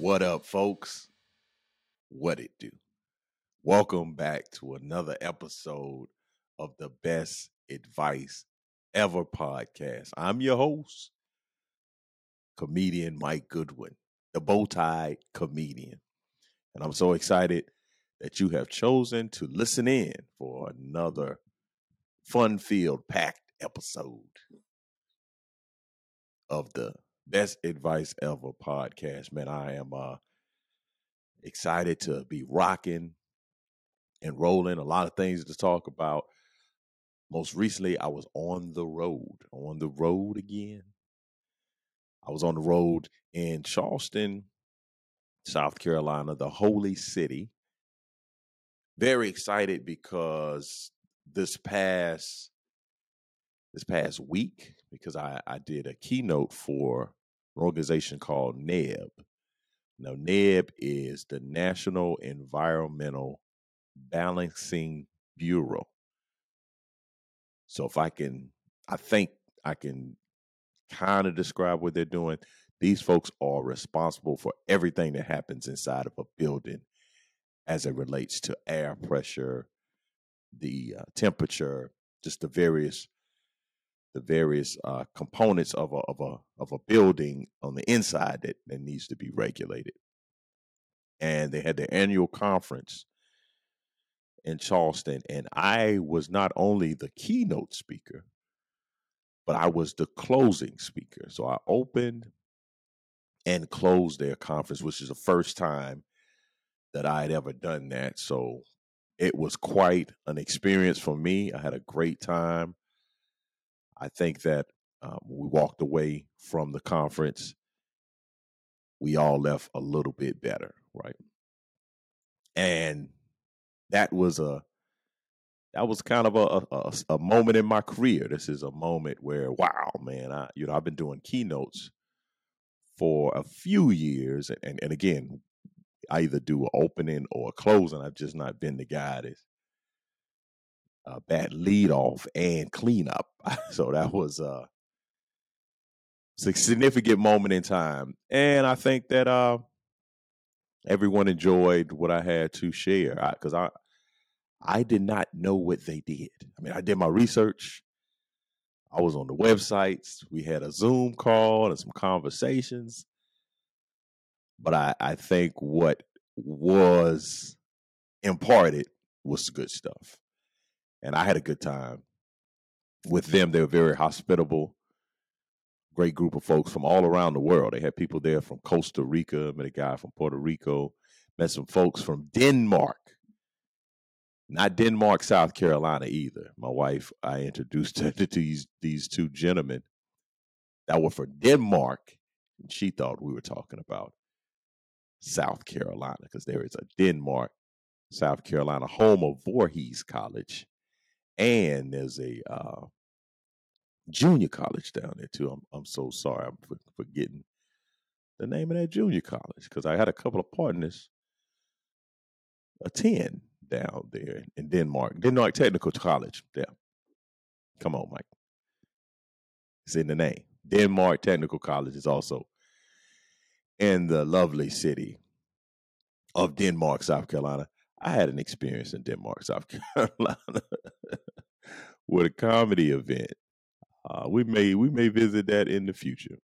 What up, folks? What it do? Welcome back to another episode of the Best Advice Ever podcast. I'm your host, comedian Mike Goodwin, the bow tie comedian. And I'm so excited that you have chosen to listen in for another fun filled, packed episode of the Best Advice Ever podcast. Man, I am uh, excited to be rocking and rolling. A lot of things to talk about. Most recently, I was on the road, on the road again. I was on the road in Charleston, South Carolina, the holy city. Very excited because this past this past week, because I, I did a keynote for an organization called NEB. Now, NEB is the National Environmental Balancing Bureau. So, if I can, I think I can kind of describe what they're doing. These folks are responsible for everything that happens inside of a building as it relates to air pressure, the uh, temperature, just the various the various uh, components of a of a of a building on the inside that, that needs to be regulated. And they had their annual conference in Charleston, and I was not only the keynote speaker, but I was the closing speaker. So I opened and closed their conference, which is the first time that I had ever done that. So it was quite an experience for me. I had a great time. I think that um, we walked away from the conference. We all left a little bit better, right? And that was a that was kind of a, a, a moment in my career. This is a moment where, wow, man, I you know I've been doing keynotes for a few years, and and again, I either do an opening or a closing. I've just not been the guy that's uh, bad lead off and cleanup. so that was uh, a significant moment in time, and I think that uh, everyone enjoyed what I had to share because I, I I did not know what they did. I mean, I did my research. I was on the websites. We had a Zoom call and some conversations. But I, I think what was imparted was good stuff and I had a good time with them. They were very hospitable, great group of folks from all around the world. They had people there from Costa Rica, met a guy from Puerto Rico, met some folks from Denmark. Not Denmark, South Carolina either. My wife, I introduced her to these these two gentlemen that were from Denmark, and she thought we were talking about South Carolina because there is a Denmark, South Carolina, home of Voorhees College, and there's a uh, junior college down there too. I'm I'm so sorry I'm for, forgetting the name of that junior college because I had a couple of partners attend down there in Denmark, Denmark Technical College. Yeah, come on, Mike. It's in the name. Denmark Technical College is also in the lovely city of Denmark, South Carolina. I had an experience in Denmark, South Carolina, with a comedy event. Uh, we may we may visit that in the future,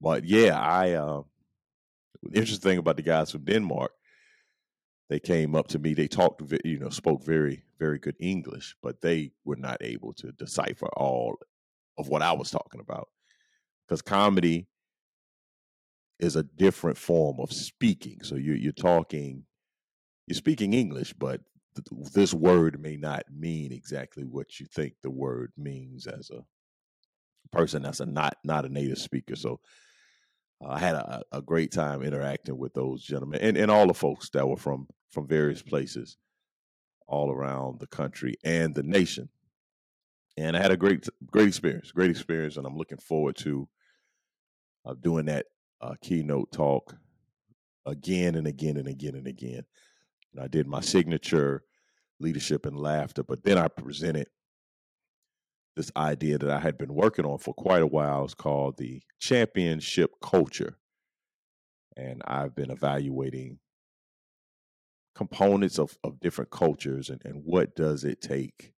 but yeah, I. Uh, the interesting thing about the guys from Denmark, they came up to me. They talked, you know, spoke very very good English, but they were not able to decipher all of what I was talking about because comedy is a different form of speaking. So you're you're talking you're speaking English, but th- this word may not mean exactly what you think the word means as a person that's a not not a native speaker. So uh, I had a, a, great time interacting with those gentlemen and, and all the folks that were from from various places all around the country and the nation. And I had a great great experience, great experience, and I'm looking forward to uh, doing that uh, keynote talk again and again and again and again. And I did my signature leadership and laughter, but then I presented this idea that I had been working on for quite a while. It's called the championship culture. and I've been evaluating components of, of different cultures and, and what does it take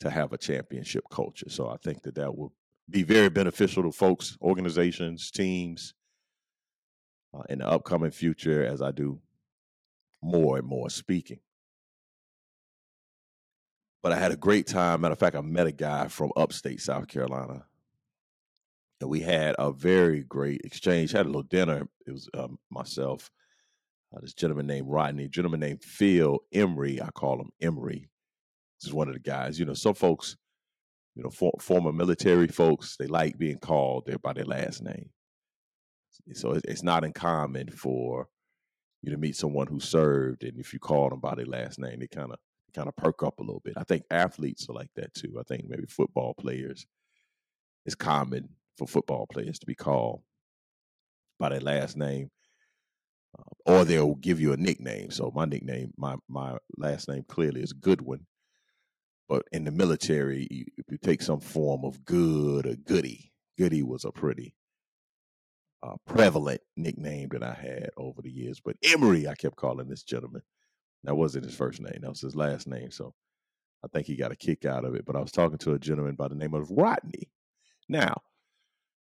to have a championship culture. So I think that that will be very beneficial to folks, organizations, teams uh, in the upcoming future as I do more and more speaking. But I had a great time. Matter of fact, I met a guy from upstate South Carolina. And we had a very great exchange. Had a little dinner. It was um, myself, uh, this gentleman named Rodney, gentleman named Phil Emery. I call him Emery. This is one of the guys. You know, some folks, you know, for, former military folks, they like being called by their last name. So it's not uncommon for you to meet someone who served, and if you call them by their last name, they kind of kind of perk up a little bit. I think athletes are like that too. I think maybe football players, it's common for football players to be called by their last name, uh, or they'll give you a nickname. So my nickname, my my last name clearly is Goodwin, but in the military, you, you take some form of good or goody. Goody was a pretty uh, prevalent nickname that I had over the years. But Emery, I kept calling this gentleman. That wasn't his first name. That was his last name. So I think he got a kick out of it. But I was talking to a gentleman by the name of Rodney. Now,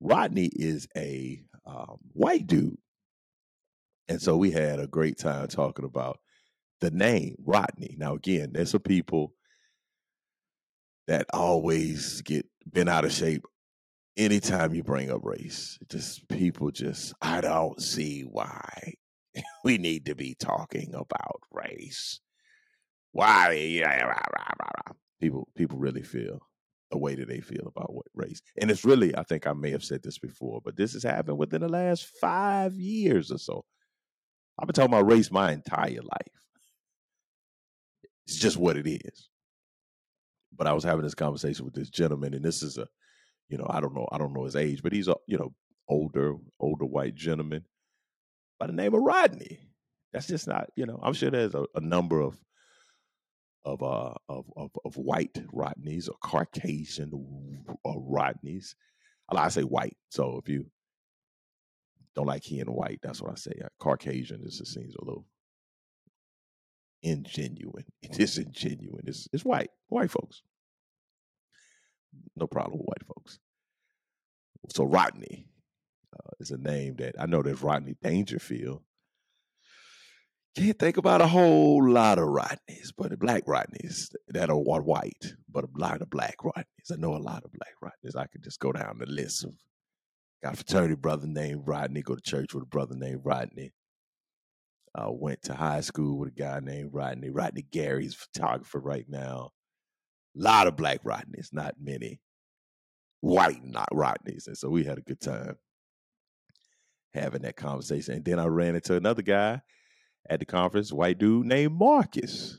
Rodney is a um, white dude. And so we had a great time talking about the name Rodney. Now, again, there's some people that always get bent out of shape anytime you bring up race. Just people just, I don't see why we need to be talking about race. Why? People, people really feel the way that they feel about what race. And it's really, I think I may have said this before, but this has happened within the last five years or so. I've been talking about race my entire life. It's just what it is. But I was having this conversation with this gentleman, and this is a, you know, I don't know, I don't know his age, but he's a, you know, older, older white gentleman by the name of Rodney. That's just not, you know, I'm sure there's a, a number of of uh of, of, of white Rodneys or Caucasian or Rodneys. I say white. So if you don't like he and white, that's what I say. Uh, Caucasian just seems a little ingenuine. It is ingenuine. It's it's white, white folks. No problem with white folks. So Rodney uh, is a name that I know there's Rodney Dangerfield. Can't think about a whole lot of Rodneys, but black Rodneys that are white, but a lot of black Rodneys. I know a lot of black Rodneys. I could just go down the list of got a fraternity brother named Rodney, go to church with a brother named Rodney. Uh, went to high school with a guy named Rodney. Rodney Gary's photographer right now. A lot of black Rodneys, not many white not Rodneys. And so we had a good time having that conversation. And then I ran into another guy at the conference, white dude named Marcus.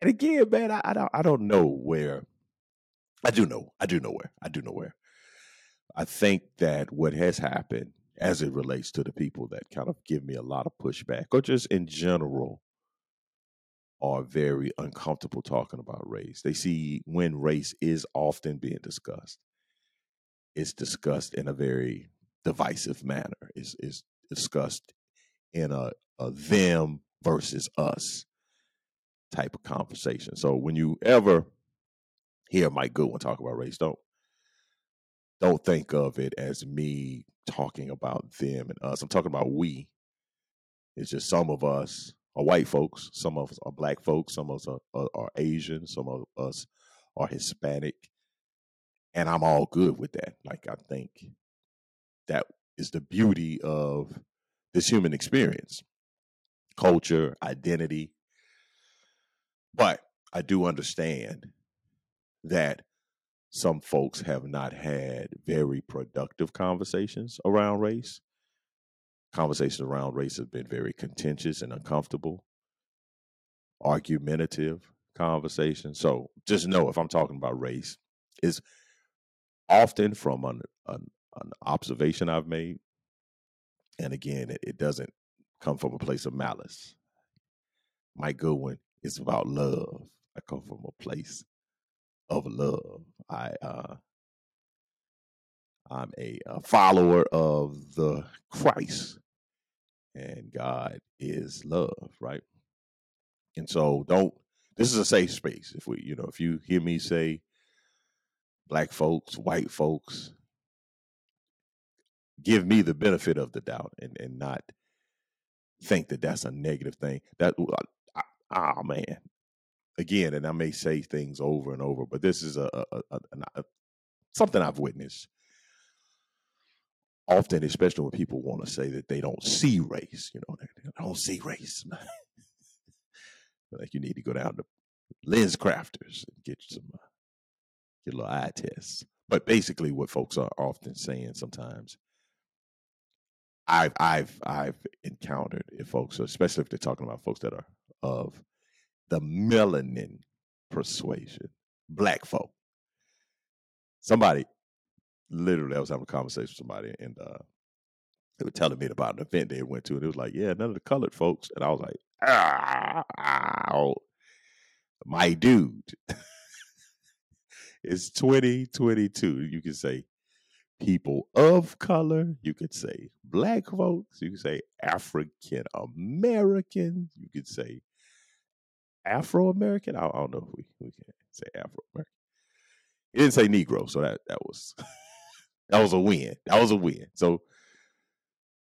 and again, man, I, I don't I don't know where. I do know. I do know where. I do know where. I think that what has happened as it relates to the people that kind of give me a lot of pushback, or just in general, are very uncomfortable talking about race. They see when race is often being discussed, it's discussed in a very divisive manner. It's, it's discussed in a, a them versus us type of conversation. So when you ever hear Mike Goodwin talk about race, don't don't think of it as me talking about them and us. I'm talking about we. It's just some of us are white folks, some of us are black folks, some of us are, are, are Asian, some of us are Hispanic, and I'm all good with that. Like I think that is the beauty of this human experience, culture, identity. But I do understand that some folks have not had very productive conversations around race. Conversations around race have been very contentious and uncomfortable, argumentative conversations. So just know if I'm talking about race, is often from an, an, an, observation I've made. And again, it, it doesn't come from a place of malice. Mike Goodwin is about love. I come from a place of love. I uh, I'm a, a follower of the Christ, and God is love, right? And so, don't. This is a safe space. If we, you know, if you hear me say black folks, white folks, give me the benefit of the doubt and and not think that that's a negative thing. That ah man, again, and I may say things over and over, but this is a, a, a, a something I've witnessed often, especially when people want to say that they don't see race. You know, they don't see race. like you need to go down to LensCrafters and get some uh, get a little eye tests. But basically, what folks are often saying sometimes, I've I've I've encountered if folks, especially if they're talking about folks that are of the melanin persuasion, black folk. Somebody, literally, I was having a conversation with somebody, and uh, they were telling me about an event they went to, and it was like, yeah, none of the colored folks, and I was like, ah, my dude. it's 2022. You can say people of color. You could say black folks. You could say African Americans. You could say Afro American. I, I, don't know if we, we can say Afro American. He didn't say Negro, so that that was that was a win. That was a win. So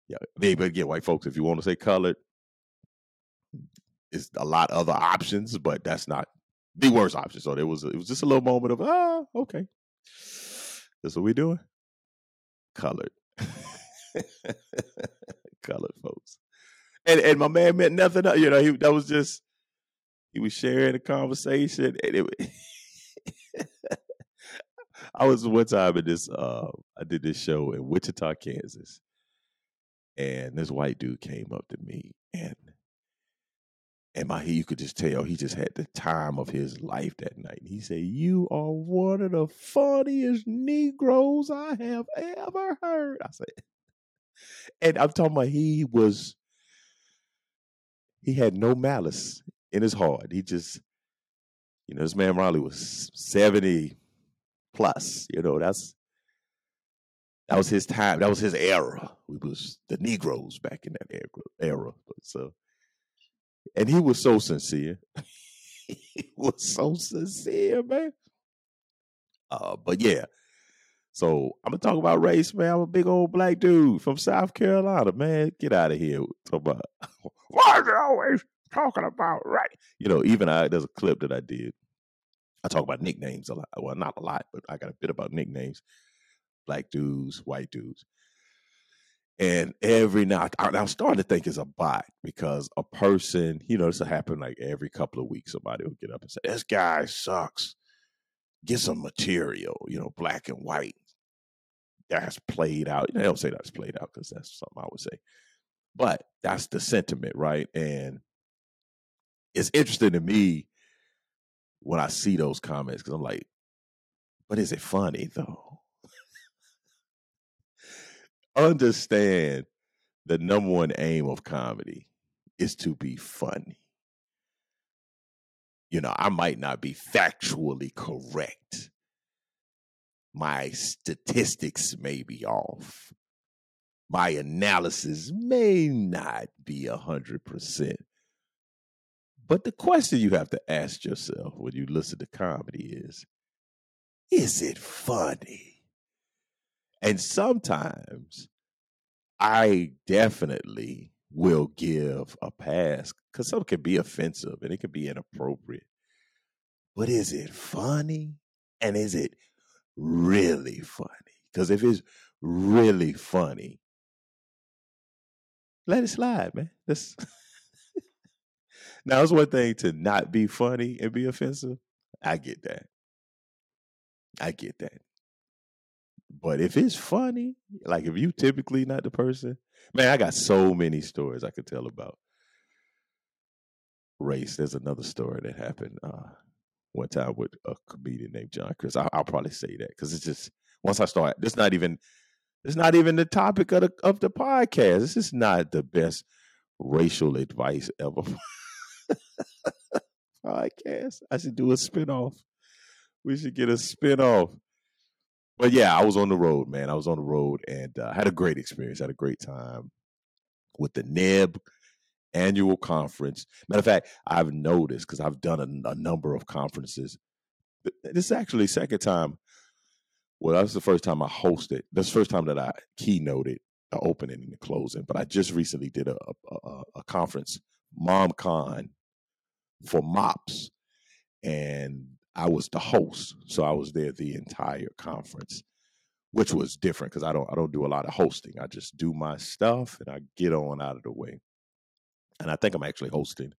yeah, maybe again, white folks, if you want to say colored, it's a lot other options, but that's not the worst option. So there was it was just a little moment of ah, okay, this what we doing, colored, colored folks, and and my man meant nothing. You know, he that was just he was sharing a conversation, and it. I was one time in this. Uh, I did this show in Wichita, Kansas, and this white dude came up to me, and and my he, you could just tell he just had the time of his life that night. He said, "You are one of the funniest Negroes I have ever heard." I said, and I'm talking about he was. He had no malice in his heart. He just, you know, this man Riley was 70 plus. You know, that's that was his time. That was his era. We was the Negroes back in that era. So, and he was so sincere. he was so sincere, man. Uh, but yeah. So I'm gonna talk about race, man. I'm a big old black dude from South Carolina, man. Get out of here. Talk about why are it always talking about right? You know, even I there's a clip that I did I talk about nicknames a lot. Well, not a lot, but I got a bit about nicknames. Black dudes, white dudes. And every now, I, I'm starting to think it's a bot because a person, you know, this will happen like every couple of weeks. Somebody will get up and say, This guy sucks. Get some material, you know, black and white. That's played out. They don't say that's played out because that's something I would say. But that's the sentiment, right? And it's interesting to me when I see those comments because I'm like, but is it funny though? Understand the number one aim of comedy is to be funny. You know, I might not be factually correct. My statistics may be off. My analysis may not be a hundred percent. But the question you have to ask yourself when you listen to comedy is is it funny? And sometimes I definitely will give a pass because some can be offensive and it can be inappropriate. But is it funny? And is it really funny? Because if it's really funny, let it slide, man. Let's now, it's one thing to not be funny and be offensive. I get that. I get that. But if it's funny, like if you typically not the person, man, I got so many stories I could tell about race. There's another story that happened uh, one time with a comedian named John Chris. I, will probably say that because it's just once I start, it's not even it's not even the topic of the of the podcast. This is not the best racial advice ever. podcast. I should do a spinoff. We should get a spinoff. but yeah, I was on the road, man. I was on the road and uh, had a great experience. Had a great time with the NEB annual conference. Matter of fact, I've noticed because I've done a, a, number of conferences. This is actually second time. Well, that's the first time I hosted. That's the first time that I keynoted the opening and the closing. But I just recently did a, a, a conference, MomCon, for MOPS, and I was the host, so I was there the entire conference, which was different because I don't I don't do a lot of hosting. I just do my stuff and I get on out of the way. And I think I'm actually hosting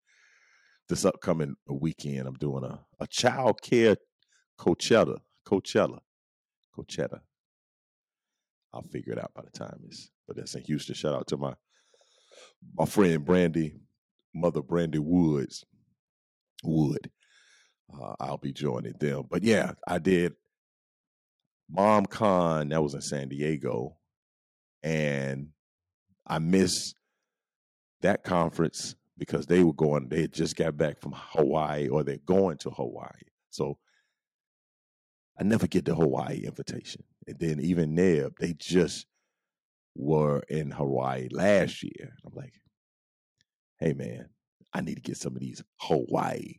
this upcoming weekend. I'm doing a a child care Coachella, Coachella, Coachella. I'll figure it out by the time it's. But that's in Houston. Shout out to my my friend Brandy, mother Brandy Woods, Wood uh, I'll be joining them. But yeah, I did Mom Con, that was in San Diego. And I missed that conference because they were going, they had just got back from Hawaii or they're going to Hawaii. So I never get the Hawaii invitation. And then even NEB, they just were in Hawaii last year. I'm like, hey man, I need to get some of these Hawaii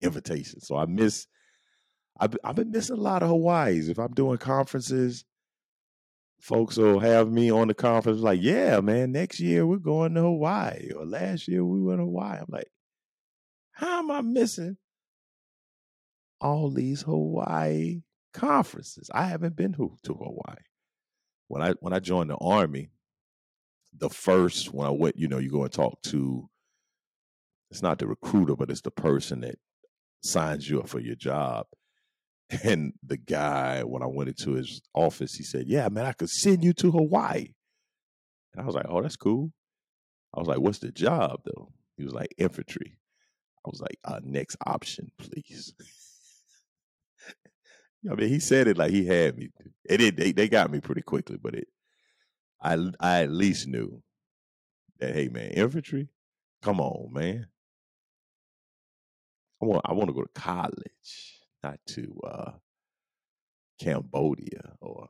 invitations. So I miss. I've, I've been missing a lot of Hawaii's. If I'm doing conferences, folks will have me on the conference like, "Yeah, man, next year we're going to Hawaii," or "Last year we went to Hawaii." I'm like, "How am I missing all these Hawaii conferences? I haven't been to, to Hawaii. When I when I joined the army, the first when I went, you know, you go and talk to. It's not the recruiter, but it's the person that signs you up for your job. And the guy, when I went into his office, he said, Yeah, man, I could send you to Hawaii. And I was like, Oh, that's cool. I was like, What's the job though? He was like, Infantry. I was like, uh, Next option, please. I mean, he said it like he had me. It did. They, they got me pretty quickly, but it. I I at least knew that. Hey, man, infantry. Come on, man. I want I want to go to college, not to uh, Cambodia or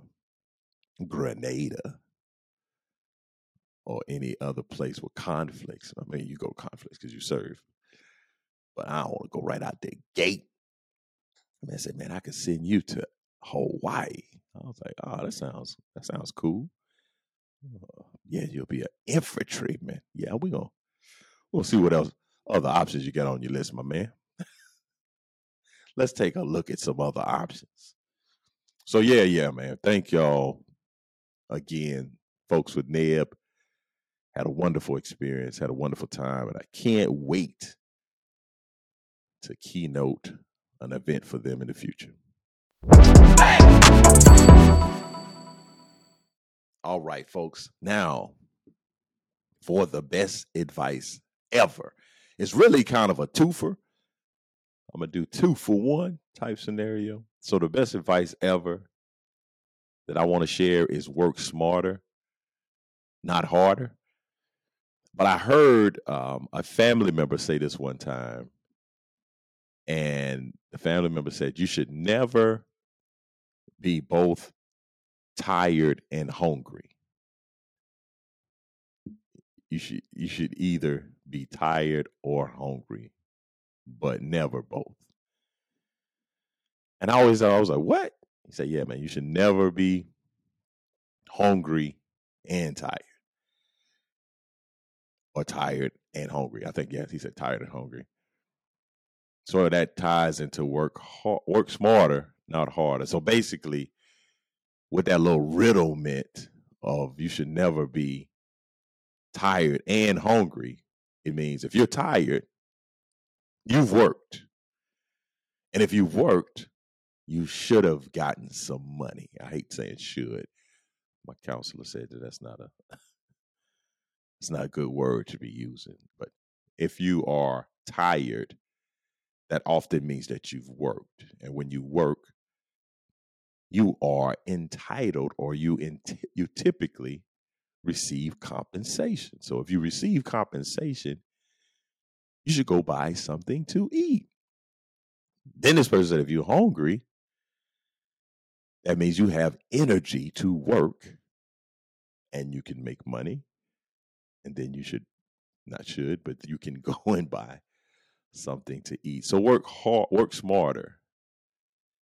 Grenada or any other place with conflicts. I mean, you go conflicts because you serve, but I don't want to go right out the gate. I mean, I said, man, I could send you to Hawaii. I was like, oh, that sounds that sounds cool. Uh, yeah, you'll be an infantryman. Yeah, we gonna we'll see what else other options you got on your list, my man let's take a look at some other options. So yeah, yeah, man. Thank y'all again, folks with NEB. Had a wonderful experience, had a wonderful time, and I can't wait to keynote an event for them in the future. All right, folks. Now, for the best advice ever. It's really kind of a twofer I'm gonna do two for one type scenario. So the best advice ever that I want to share is work smarter, not harder. But I heard um, a family member say this one time, and the family member said, "You should never be both tired and hungry. You should you should either be tired or hungry but never both. And I always thought, I was like, what? He said, yeah, man, you should never be hungry and tired. Or tired and hungry. I think, yes, he said tired and hungry. So that ties into work work smarter, not harder. So basically, with that little riddle meant of you should never be tired and hungry, it means if you're tired, You've worked. And if you've worked, you should have gotten some money. I hate saying should. My counselor said that that's not a it's not a good word to be using. But if you are tired, that often means that you've worked. And when you work, you are entitled or you in, you typically receive compensation. So if you receive compensation, you should go buy something to eat. Then this person said, if you're hungry, That means you have energy to work and you can make money. And then you should, not should, but you can go and buy something to eat. So work hard, work smarter,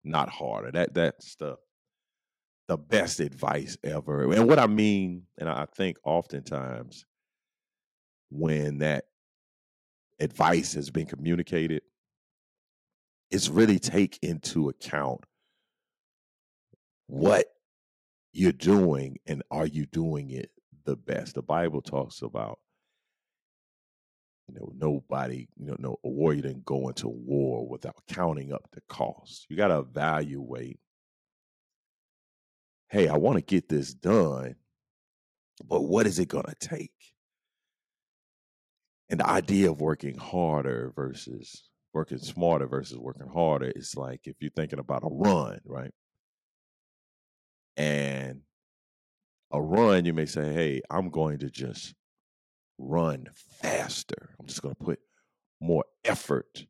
not harder. That that's the the best advice ever. And what I mean, and I think oftentimes when that advice has been communicated, it's really take into account what you're doing and are you doing it the best. The Bible talks about you know nobody you know no a warrior didn't go into war without counting up the cost. You got to evaluate. Hey, I want to get this done, but what is it going to take? And the idea of working harder versus working smarter versus working harder is like if you're thinking about a run, right? And a run, you may say, hey, I'm going to just run faster. I'm just going to put more effort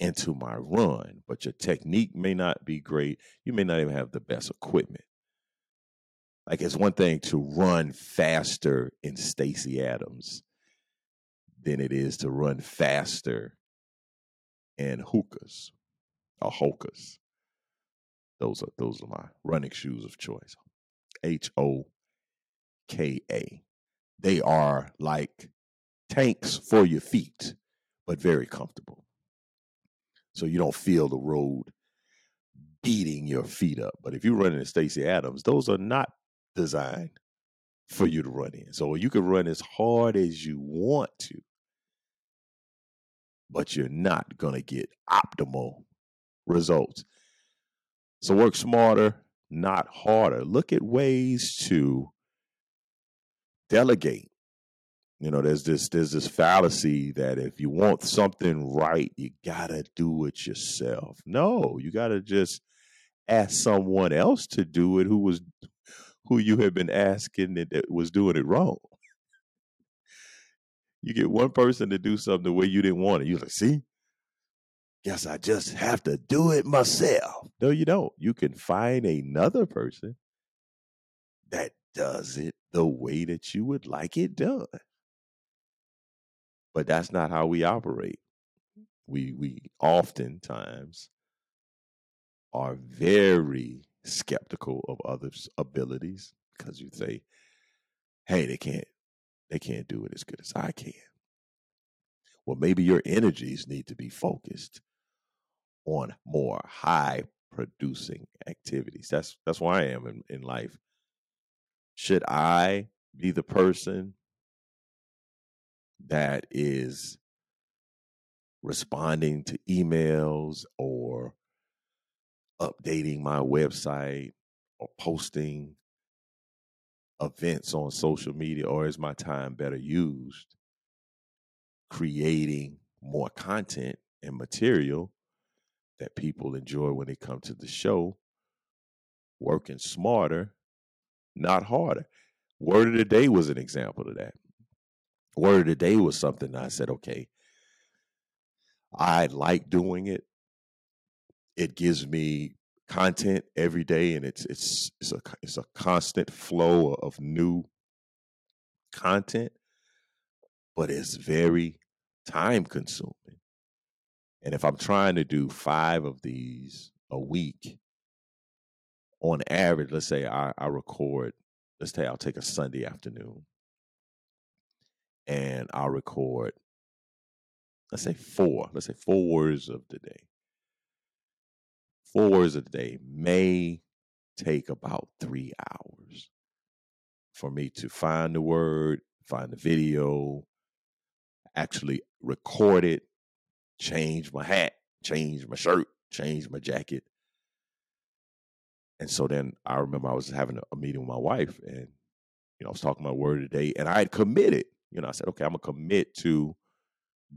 into my run, but your technique may not be great. You may not even have the best equipment. Like it's one thing to run faster in Stacy Adams than it is to run faster and hookahs or hokas. Those are those are my running shoes of choice. H O K A. They are like tanks for your feet, but very comfortable. So you don't feel the road beating your feet up. But if you're running a Stacy Adams, those are not designed for you to run in. So you can run as hard as you want to, but you're not going to get optimal results. So work smarter, not harder. Look at ways to delegate. You know, there's this there's this fallacy that if you want something right, you gotta do it yourself. No, you gotta just ask someone else to do it who was who you have been asking that, that was doing it wrong. You get one person to do something the way you didn't want it. You're like, see, guess I just have to do it myself. No, you don't. You can find another person that does it the way that you would like it done. But that's not how we operate. We we oftentimes are very skeptical of others' abilities because you say, "Hey, they can't they can't do it as good as I can." Well, maybe your energies need to be focused on more high producing activities. That's that's where I am in, in life. Should I be the person that is responding to emails or updating my website or posting events on social media, or is my time better used creating more content and material that people enjoy when they come to the show, working smarter, not harder. Word of the day was an example of that. Word of the day was something I said, okay, I like doing it. It gives me content every day, and it's it's it's a it's a constant flow of new content, but it's very time consuming. And if I'm trying to do five of these a week, on average, let's say I, I record, let's say I'll take a Sunday afternoon and I'll record, let's say four, let's say four words of the day. Four words of the day may take about three hours for me to find the word, find the video, actually record it, change my hat, change my shirt, change my jacket. And so then I remember I was having a meeting with my wife and, you know, I was talking about word of the day and I had committed. You know, I said, okay, I'm to commit to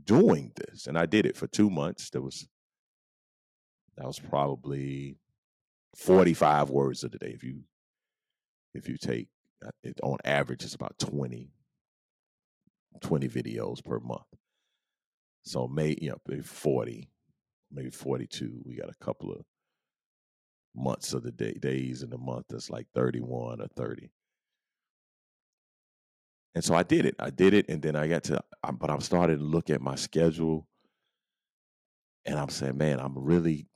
doing this. And I did it for two months. There was, that was probably 45 words of the day. If you, if you take uh, it on average, it's about 20, 20 videos per month. So maybe you know maybe forty, maybe forty two. We got a couple of months of the day, days in the month that's like 31 or 30. And so I did it. I did it. And then I got to, but I'm starting to look at my schedule and I'm saying, man, I'm really,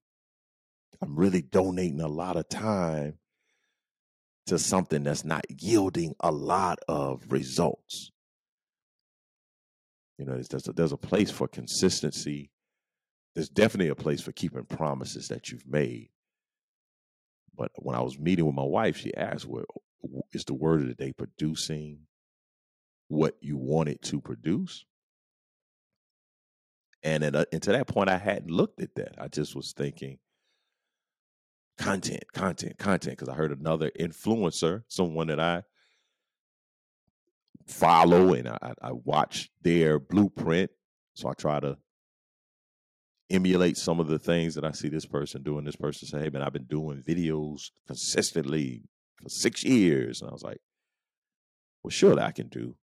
I'm really donating a lot of time to something that's not yielding a lot of results. You know, there's a, there's a place for consistency. There's definitely a place for keeping promises that you've made. But when I was meeting with my wife, she asked, "Well, is the word of the day producing what you want it to produce?" And and to that point, I hadn't looked at that. I just was thinking content, content, content. Because I heard another influencer, someone that I follow and I, I watch their blueprint. So I try to emulate some of the things that I see this person doing. This person say, "Hey man, I've been doing videos consistently for six years," and I was like, "Well, surely I can do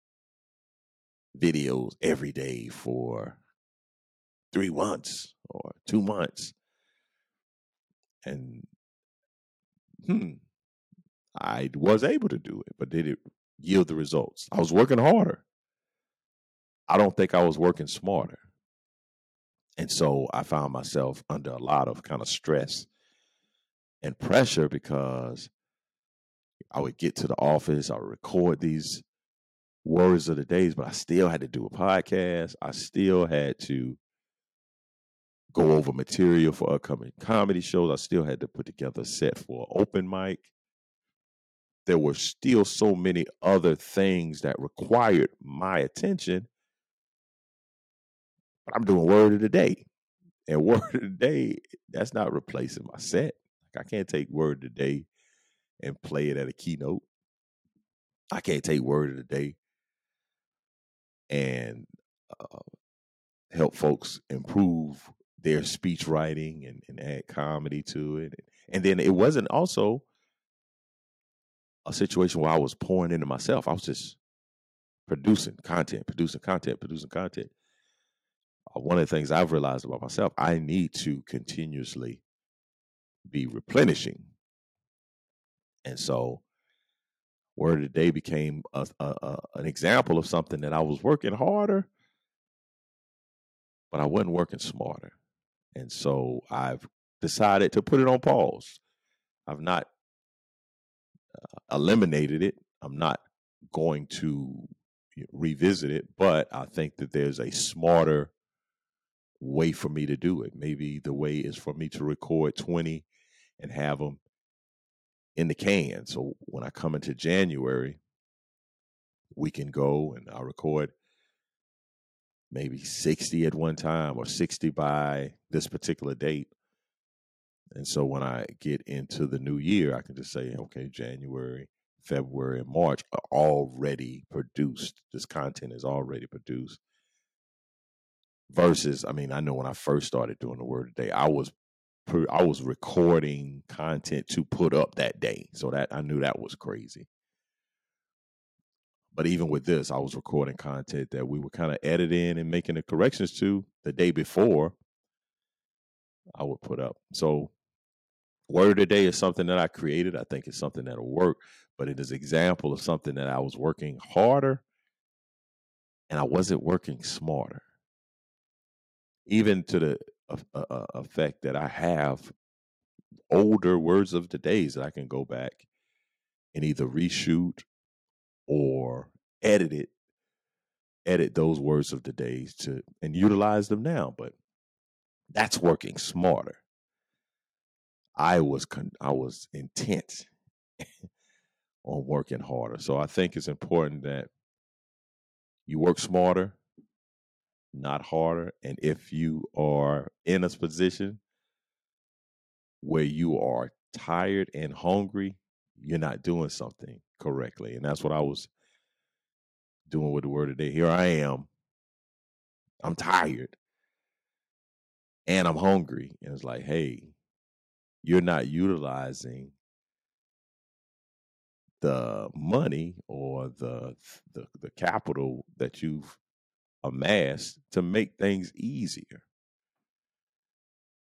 videos every day for three months or two months." And hmm, I was able to do it, but did it yield the results? I was working harder. I don't think I was working smarter. And so I found myself under a lot of kind of stress and pressure because I would get to the office, I would record these words of the days, but I still had to do a podcast. I still had to go over material for upcoming comedy shows. I still had to put together a set for open mic. There were still so many other things that required my attention. But I'm doing word of the day. And word of the day, that's not replacing my set. I can't take word of the day and play it at a keynote. I can't take word of the day and uh, help folks improve their speech writing and, and add comedy to it. And then it wasn't also a situation where I was pouring into myself. I was just producing content, producing content, producing content. Uh, one of the things I've realized about myself, I need to continuously be replenishing. And so, Word of the Day became a, a, a, an example of something that I was working harder, but I wasn't working smarter. And so I've decided to put it on pause. I've not uh, eliminated it. I'm not going to revisit it, but I think that there's a smarter way for me to do it. Maybe the way is for me to record 20 and have them in the can. So when I come into January, we can go and I'll record maybe 60 at one time or 60 by this particular date. And so when I get into the new year, I can just say, okay, January, February, and March are already produced. This content is already produced. Versus, I mean, I know when I first started doing the word today, I was I was recording content to put up that day. So that I knew that was crazy. But even with this, I was recording content that we were kind of editing and making the corrections to the day before I would put up. So word of the day is something that I created. I think it's something that'll work, but it is example of something that I was working harder and I wasn't working smarter. Even to the uh, uh, effect that I have older words of the days that I can go back and either reshoot or edit it, edit those words of the days to and utilize them now. But that's working smarter. I was con- I was intent on working harder. So I think it's important that you work smarter, not harder. And if you are in a position where you are tired and hungry, you're not doing something correctly. And that's what I was doing with the word today. Here I am. I'm tired and I'm hungry. And it's like, hey, you're not utilizing the money or the, the the capital that you've amassed to make things easier.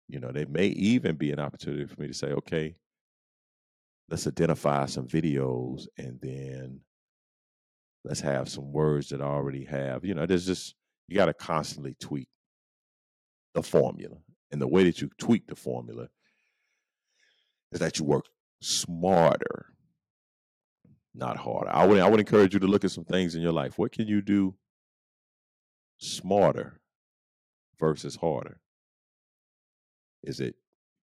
You know, there may even be an opportunity for me to say, okay, let's identify some videos and then let's have some words that I already have. You know, there's just you got to constantly tweak the formula. And the way that you tweak the formula is that you work smarter, not harder. I would I would encourage you to look at some things in your life. What can you do smarter versus harder? Is it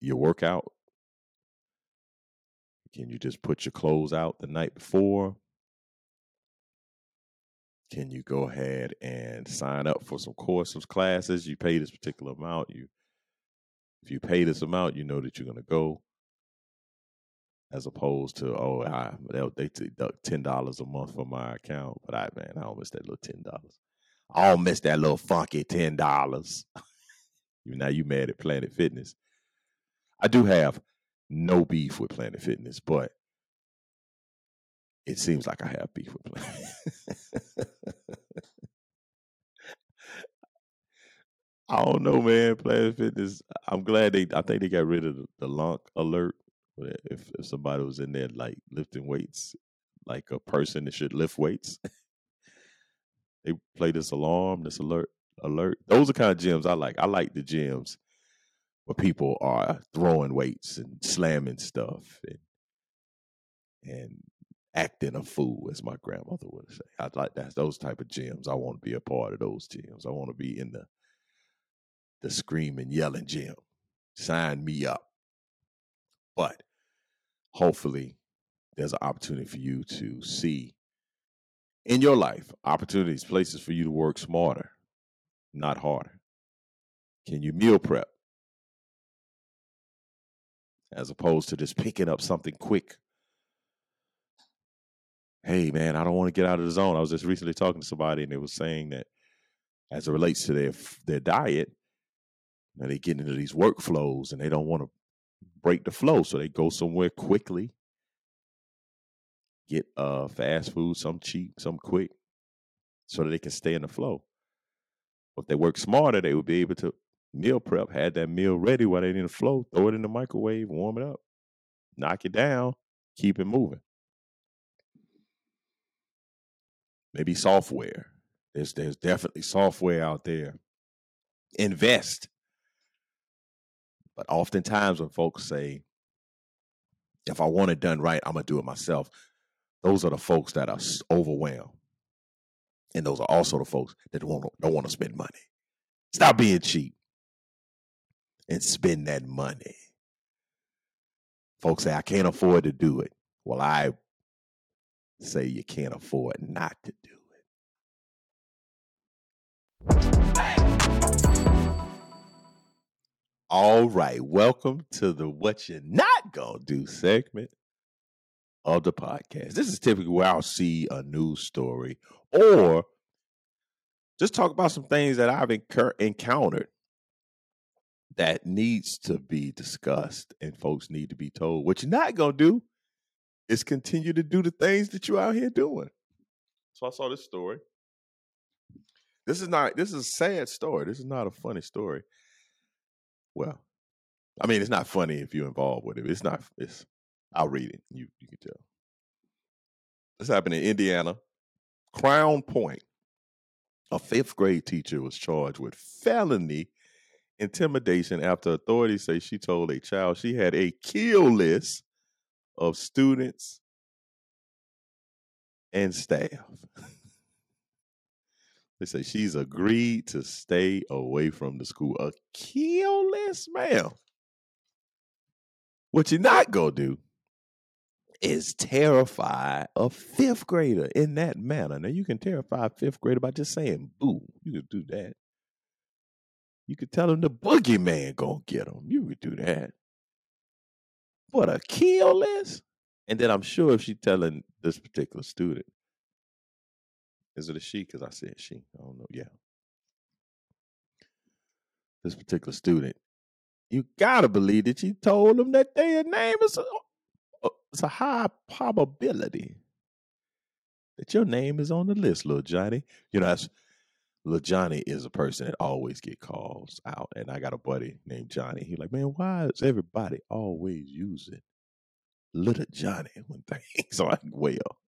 your workout? Can you just put your clothes out the night before? Can you go ahead and sign up for some courses, classes? You pay this particular amount. You, if you pay this amount, you know that you're going to go. As opposed to oh, I, they deduct ten dollars a month from my account, but I man, I don't miss that little ten dollars. I don't miss that little funky ten dollars. now you mad at Planet Fitness. I do have no beef with Planet Fitness, but it seems like I have beef with Planet. I don't know, man. Planet Fitness. I'm glad they. I think they got rid of the, the lunk alert. If if somebody was in there like lifting weights, like a person that should lift weights, they play this alarm, this alert, alert. Those are kind of gyms I like. I like the gyms people are throwing weights and slamming stuff and and acting a fool, as my grandmother would say. I like that those type of gyms. I want to be a part of those gyms. I want to be in the the screaming, yelling gym. Sign me up. But hopefully there's an opportunity for you to see in your life opportunities, places for you to work smarter, not harder. Can you meal prep? As opposed to just picking up something quick hey man, I don't want to get out of the zone. I was just recently talking to somebody and they was saying that as it relates to their their diet, you they get into these workflows and they don't want to break the flow, so they go somewhere quickly, get uh fast food, some cheap, some quick, so that they can stay in the flow. If they work smarter, they would be able to meal prep, had that meal ready while they didn't flow, throw it in the microwave, warm it up, knock it down, keep it moving. maybe software. There's there's definitely software out there. Invest. But oftentimes when folks say, if I want it done right, I'm gonna do it myself. Those are the folks that are overwhelmed. And those are also the folks that don't, don't want to spend money. Stop being cheap and spend that money. Folks say, I can't afford to do it. Well, I say you can't afford not to do it. All right, welcome to the What You're Not Gonna Do segment of the podcast. This is typically where I'll see a news story or just talk about some things that I've encountered that needs to be discussed and folks need to be told. What you're not gonna do is continue to do the things that you're out here doing. So I saw this story. This is not this is a sad story. This is not a funny story. Well, I mean, it's not funny if you're involved with it. It's not it's I'll read it. You you can tell. This happened in Indiana. Crown Point. A fifth grade teacher was charged with felony intimidation after authorities say she told a child she had a kill list of students and staff. they say she's agreed to stay away from the school. A kill list, ma'am. What you're not gonna do is terrify a fifth grader in that manner. Now you can terrify a fifth grader by just saying boo. You can do that. You could tell them the boogeyman gonna get them. You could do that. What a kill list. And then I'm sure if she's telling this particular student, is it a she? Because I said she. I don't know. Yeah. This particular student, you gotta believe that she told them that their name is a, it's a high probability that your name is on the list, little Johnny. You know, that's little Johnny is a person that always get calls out. And I got a buddy named Johnny. He's like, man, why is everybody always using little Johnny when things aren't well.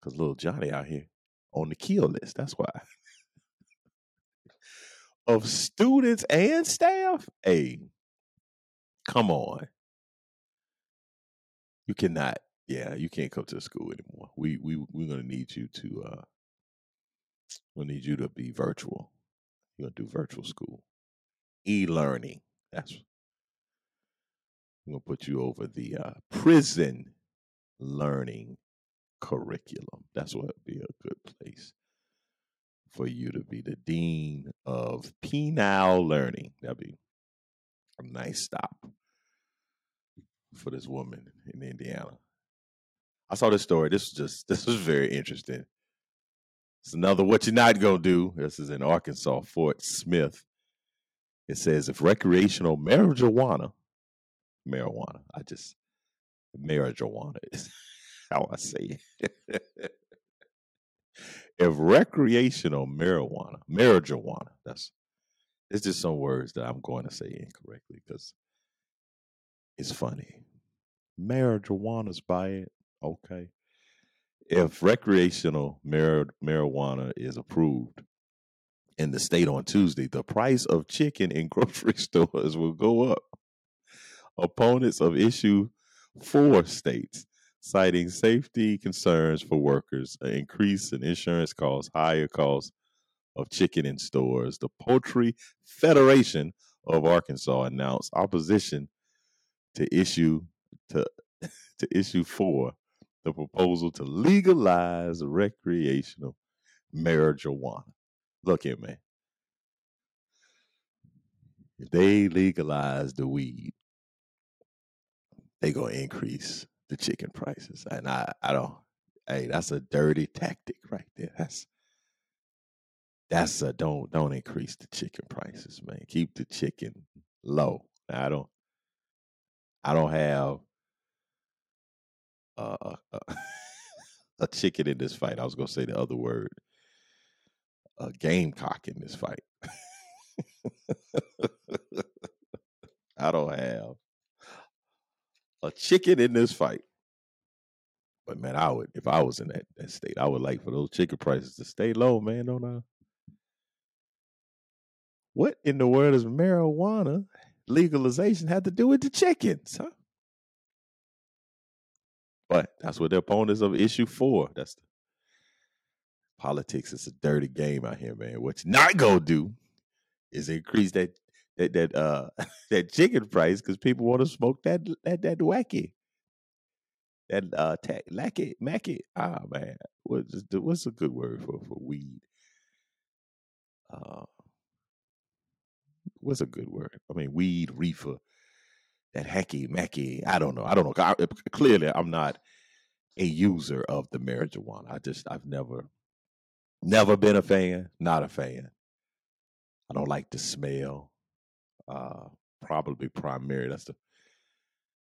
Because little Johnny out here on the kill list. That's why. of students and staff, hey, come on. You cannot, yeah, you can't come to the school anymore. We we we're gonna need you to uh we'll need you to be virtual. You're gonna do virtual school. E-learning. That's I'm gonna put you over the uh, prison learning curriculum. That's what would be a good place for you to be the dean of penal learning. That'd be a nice stop for this woman in Indiana. I saw this story. This was just this was very interesting. It's another what you're not gonna do. This is in Arkansas, Fort Smith. It says if recreational marijuana, marijuana, I just marijuana is how I say it. if recreational marijuana, marijuana, that's it's just some words that I'm going to say incorrectly because it's funny. Marijuana's by it, okay. If recreational mar- marijuana is approved in the state on Tuesday, the price of chicken in grocery stores will go up. Opponents of issue four states citing safety concerns for workers, an increase in insurance costs, higher costs of chicken in stores. The Poultry Federation of Arkansas announced opposition to issue to to issue four, the proposal to legalize recreational marijuana. Look here, man. If they legalize the weed, they gonna increase the chicken prices. And I, I don't hey, that's a dirty tactic right there. That's that's a don't don't increase the chicken prices, man. Keep the chicken low. Now, I don't I don't have uh, uh, a chicken in this fight. I was gonna say the other word, a gamecock in this fight. I don't have a chicken in this fight. But man, I would if I was in that, that state, I would like for those chicken prices to stay low, man. Don't I? What in the world does marijuana legalization have to do with the chickens, huh? But that's what the opponents of issue four. That's the politics. It's a dirty game out here, man. What you're not gonna do is increase that that that uh that chicken price because people want to smoke that that that wacky that uh tack lacky macky ah man what's what's a good word for for weed uh what's a good word I mean weed reefer that hacky macky I don't know I don't know I, clearly I'm not a user of the marijuana I just I've never never been a fan not a fan I don't like the smell uh, probably primary. That's the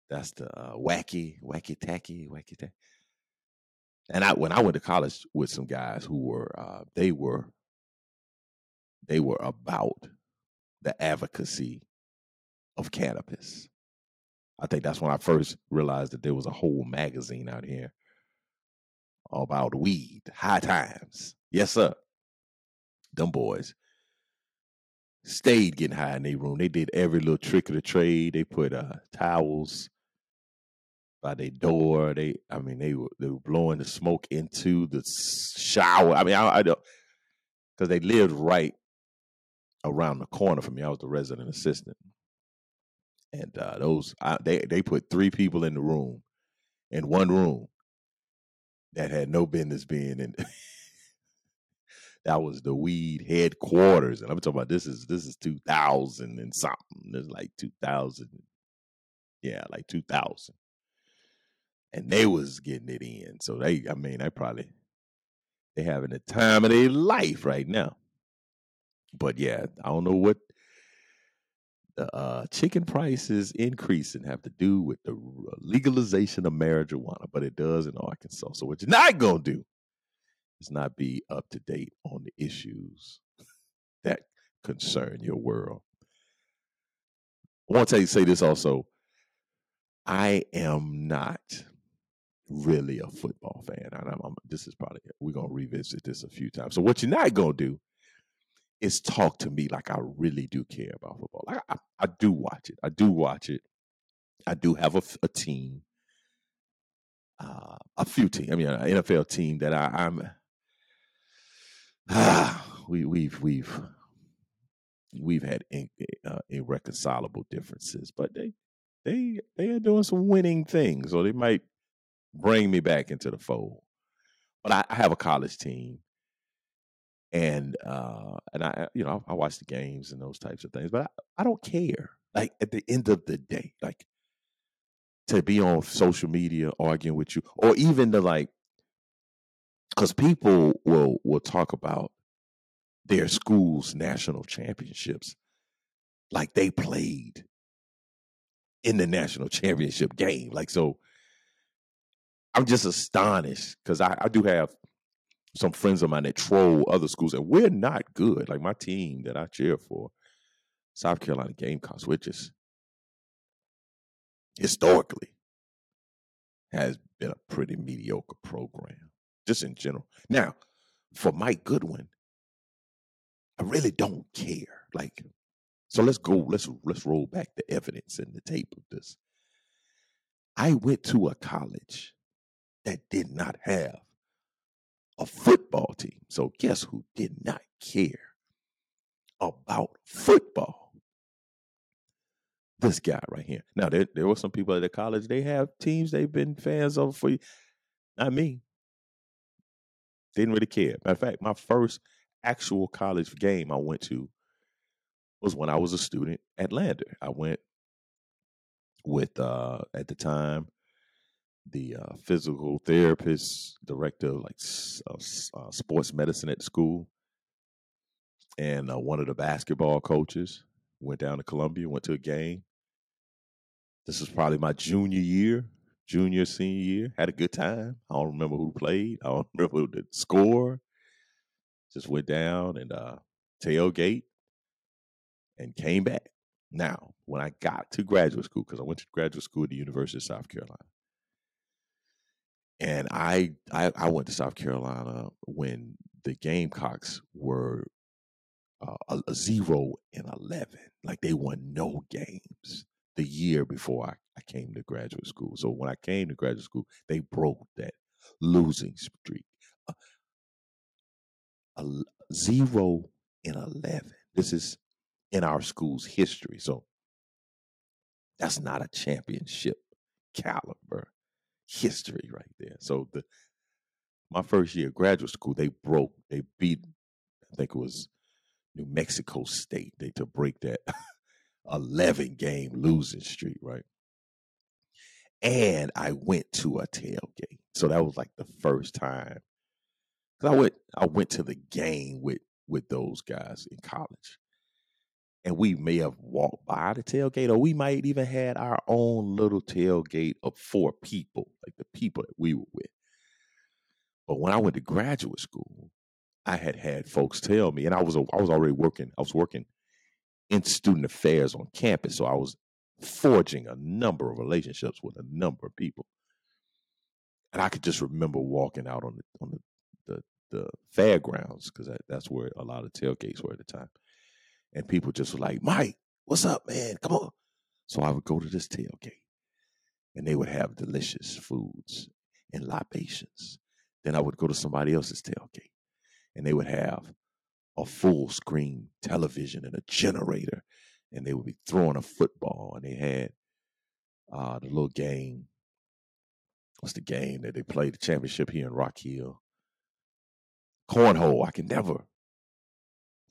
that's the uh, wacky, wacky tacky, wacky tacky. And I when I went to college with some guys who were uh, they were they were about the advocacy of cannabis. I think that's when I first realized that there was a whole magazine out here about weed, high times. Yes, sir. Them boys stayed getting high in their room. They did every little trick of the trade. They put uh, towels by their door. They, I mean, they were they were blowing the smoke into the shower. I mean, I, I don't because they lived right around the corner from me. I was the resident assistant, and uh, those I, they they put three people in the room, in one room, that had no business being in. that was the weed headquarters, and I'm talking about this is this is 2000 and something. It's like 2000, yeah, like 2000, and they was getting it in. So they, I mean, they probably they having the time of their life right now. But yeah, I don't know what the uh, chicken prices increasing have to do with the legalization of marijuana, but it does in Arkansas. So what you're not gonna do is not be up to date on the issues that concern your world. I want to you, say this also. I am not really a football fan. And I'm, I'm, this is probably we're gonna revisit this a few times. So what you're not gonna do is talk to me like I really do care about football. Like I, I do watch it. I do watch it. I do have a, a team, uh, a few teams. I mean, an NFL team that I, I'm. Ah, we, we've we've we've had in, uh, irreconcilable differences, but they they they are doing some winning things, so they might bring me back into the fold. But I, I have a college team, and uh, and I you know I, I, watch the games and those types of things, but I, I don't care. Like at the end of the day, like to be on social media arguing with you, or even the like, because people will will talk about their school's national championships like they played in the national championship game. Like so, I'm just astonished because I, I do have some friends of mine that troll other schools, and we're not good. Like my team that I cheer for, South Carolina Gamecocks, which is historically has been a pretty mediocre program, just in general. Now, for Mike Goodwin, I really don't care. Like, so let's go. Let's let's roll back the evidence and the tape of this. I went to a college that did not have a football team. So guess who did not care about football? This guy right here. Now there there were some people at the college. They have teams they've been fans of for. Not me. Didn't really care. Matter of fact, my first actual college game I went to was when I was a student at Lander. I went with uh at the time the uh, physical therapist, director of like uh, uh, sports medicine at school, and uh, one of the basketball coaches. Went down to Columbia, went to a game. This was probably my junior year, junior senior year. Had a good time. I don't remember who played. I don't remember the score. Just went down and uh, tailgate and came back. Now, when I got to graduate school, because I went to graduate school at the University of South Carolina, and I, I, I went to South Carolina when the Gamecocks were uh, a, a, zero and eleven, like they won no games the year before I, I came to graduate school. So when I came to graduate school, they broke that losing streak. Uh, a zero and 11. This is in our school's history. So that's not a championship caliber history right there. So the my first year of graduate school, they broke, they beat, I think it was New Mexico State, they to break that 11 game losing streak, right? And I went to a tailgate. So that was like the first time Cause I went I went to the game with with those guys in college. And we may have walked by the tailgate, or we might even had our own little tailgate of four people, like the people that we were with. But when I went to graduate school, I had had folks tell me, and I was I was already working. I was working in student affairs on campus, so I was forging a number of relationships with a number of people. And I could just remember walking out on the on the the fairgrounds because that, that's where a lot of tailgates were at the time. And people just were like, Mike, what's up, man? Come on. So I would go to this tailgate and they would have delicious foods and libations. Then I would go to somebody else's tailgate and they would have a full screen television and a generator and they would be throwing a football and they had uh, the little game. What's the game that they played the championship here in Rock Hill? cornhole. I can never,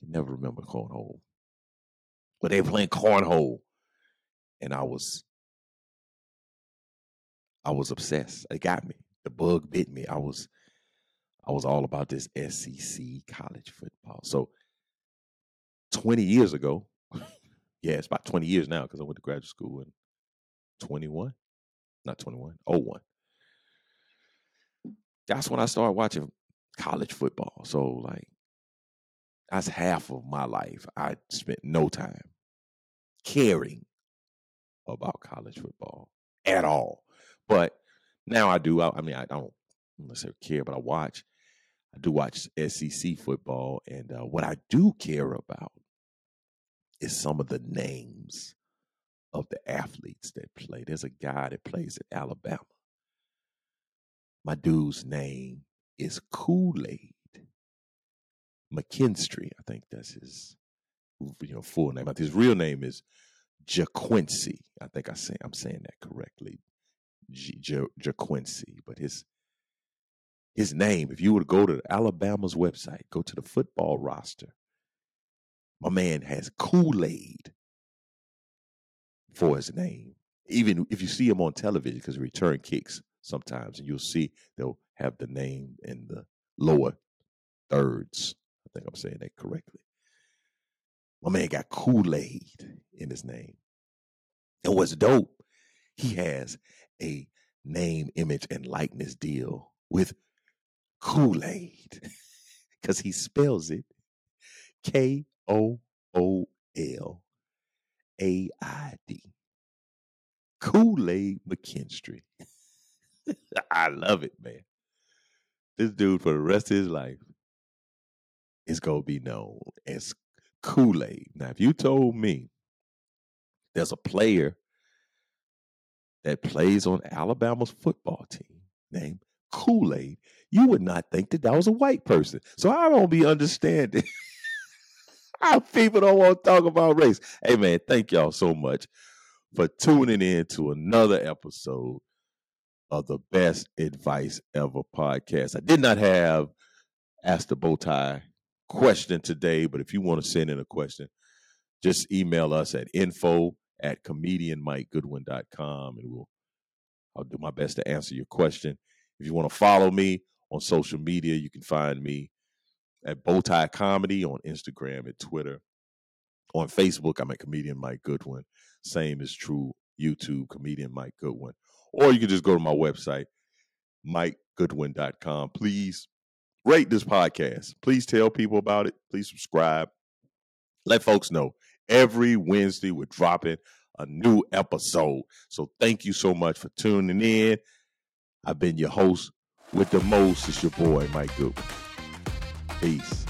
can never remember cornhole. But they were playing cornhole, and I was, I was obsessed. It got me. The bug bit me. I was, I was all about this SEC college football. So, twenty years ago, yeah, it's about twenty years now because I went to graduate school in twenty one, not 21, 01. That's when I started watching college football. So like that's half of my life. I spent no time caring about college football at all. But now I do. I, I mean, I don't necessarily care, but I watch. I do watch SEC football, and uh, what I do care about is some of the names of the athletes that play. There's a guy that plays at Alabama. My dude's name is Kool Aid McKinstry. I think that's his you know full name. But his real name is JaQuincy. I think I say I'm saying that correctly. JaQuincy, but his his name. If you were to go to Alabama's website, go to the football roster. My man has Kool Aid for his name. Even if you see him on television, because he return kicks sometimes, and you'll see they'll have the name in the lower thirds. Think I'm saying that correctly. My man got Kool Aid in his name. And what's dope, he has a name, image, and likeness deal with Kool Aid because he spells it K O O L A I D. Kool Aid McKinstry. I love it, man. This dude, for the rest of his life, is going to be known as Kool Aid. Now, if you told me there's a player that plays on Alabama's football team named Kool Aid, you would not think that that was a white person. So I don't be understanding how people don't want to talk about race. Hey, man, thank y'all so much for tuning in to another episode of the Best Advice Ever podcast. I did not have Ask the Bowtie question today, but if you want to send in a question, just email us at info at comedianmikegoodwin.com and we'll I'll do my best to answer your question. If you want to follow me on social media, you can find me at Bowtie Comedy on Instagram and Twitter. On Facebook, I'm at Comedian Mike Goodwin. Same is true YouTube, Comedian Mike Goodwin. Or you can just go to my website, mikegoodwin.com. Please rate this podcast. Please tell people about it. Please subscribe. Let folks know. Every Wednesday, we're dropping a new episode. So thank you so much for tuning in. I've been your host with the most. It's your boy, Mike Goodwin. Peace.